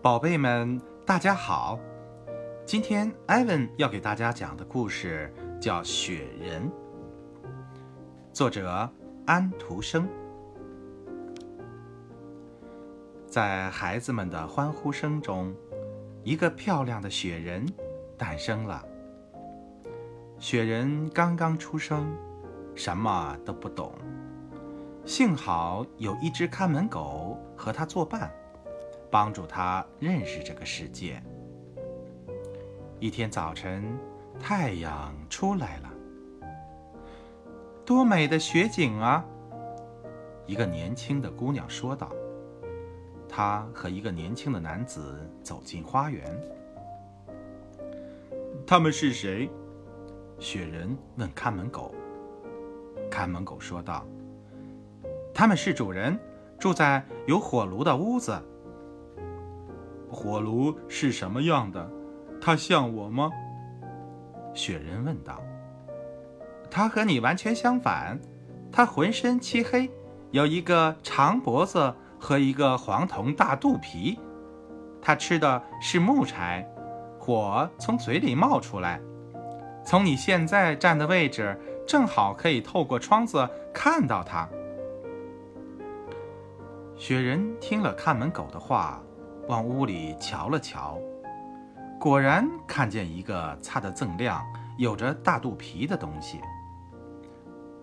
宝贝们，大家好！今天艾文要给大家讲的故事叫《雪人》，作者安徒生。在孩子们的欢呼声中，一个漂亮的雪人诞生了。雪人刚刚出生，什么都不懂，幸好有一只看门狗和他作伴。帮助他认识这个世界。一天早晨，太阳出来了，多美的雪景啊！一个年轻的姑娘说道。她和一个年轻的男子走进花园。他们是谁？雪人问看门狗。看门狗说道：“他们是主人，住在有火炉的屋子。”火炉是什么样的？它像我吗？雪人问道。它和你完全相反，它浑身漆黑，有一个长脖子和一个黄铜大肚皮。它吃的是木柴，火从嘴里冒出来。从你现在站的位置，正好可以透过窗子看到它。雪人听了看门狗的话。往屋里瞧了瞧，果然看见一个擦得锃亮、有着大肚皮的东西。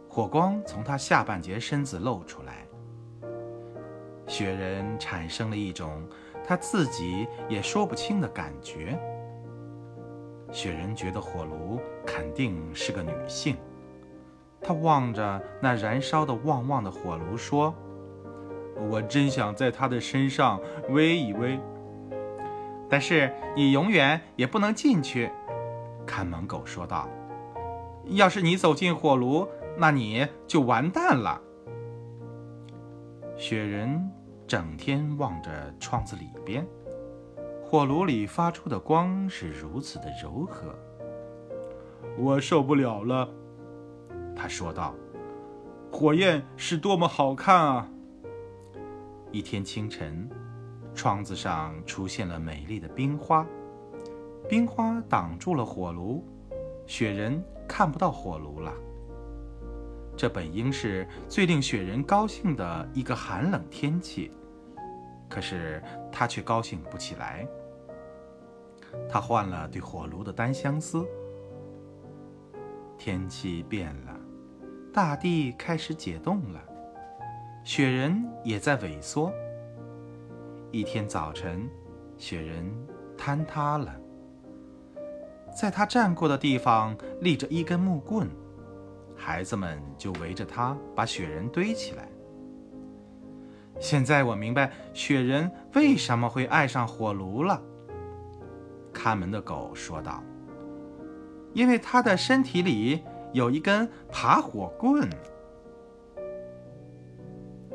火光从他下半截身子露出来，雪人产生了一种他自己也说不清的感觉。雪人觉得火炉肯定是个女性，他望着那燃烧的旺旺的火炉说。我真想在他的身上偎一偎，但是你永远也不能进去。”看门狗说道，“要是你走进火炉，那你就完蛋了。”雪人整天望着窗子里边，火炉里发出的光是如此的柔和，我受不了了。”他说道，“火焰是多么好看啊！”一天清晨，窗子上出现了美丽的冰花，冰花挡住了火炉，雪人看不到火炉了。这本应是最令雪人高兴的一个寒冷天气，可是他却高兴不起来。他换了对火炉的单相思。天气变了，大地开始解冻了。雪人也在萎缩。一天早晨，雪人坍塌了，在他站过的地方立着一根木棍，孩子们就围着他把雪人堆起来。现在我明白雪人为什么会爱上火炉了。看门的狗说道：“因为他的身体里有一根爬火棍。”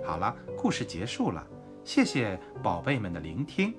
好了，故事结束了，谢谢宝贝们的聆听。